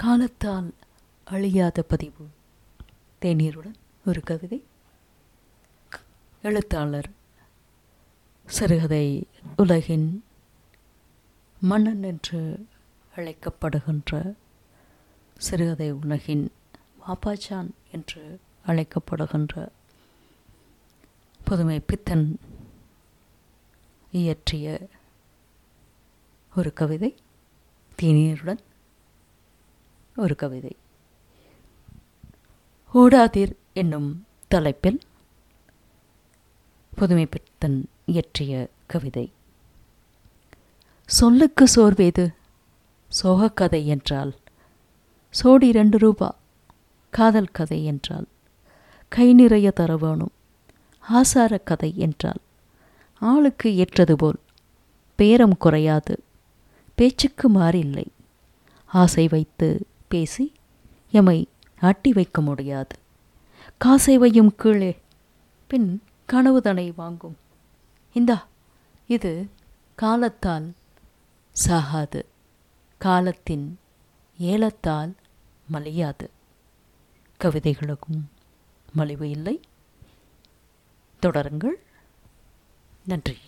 காலத்தால் அழியாத பதிவு. தேநீருடன் ஒரு கவிதை. எழுத்தாளர் சிறுகதை உலகின் மன்னன் என்று அழைக்கப்படுகின்ற சிறுகதை உலகின் வாப்பாச்சான் என்று அழைக்கப்படுகின்ற புதுமை பித்தன் இயற்றிய ஒரு கவிதை. தேநீருடன் ஒரு கவிதை. ஓடாதீர் என்னும் தலைப்பில் புதுமைப்பித்தன் இயற்றிய கவிதை. சொல்லுக்கு சோர்வேது சோகக்கதை என்றால் சோடி ரெண்டு ரூபா காதல் கதை என்றால் கை நிறைய தர வேணும் ஆசார கதை என்றால் ஆளுக்கு ஏற்றது போல் பேரம் குறையாது பேச்சுக்கு மாறில்லை ஆசை வைத்து பேசி எமை அட்டி வைக்க முடியாது. காசை வையும் கீழே. பின் கனவுதனை வாங்கும். இந்தா இது காலத்தால் சாகாது. காலத்தின் ஏலத்தால் மலியாது. கவிதைகளுக்கும் மலிவு இல்லை. தொடருங்கள். நன்றி.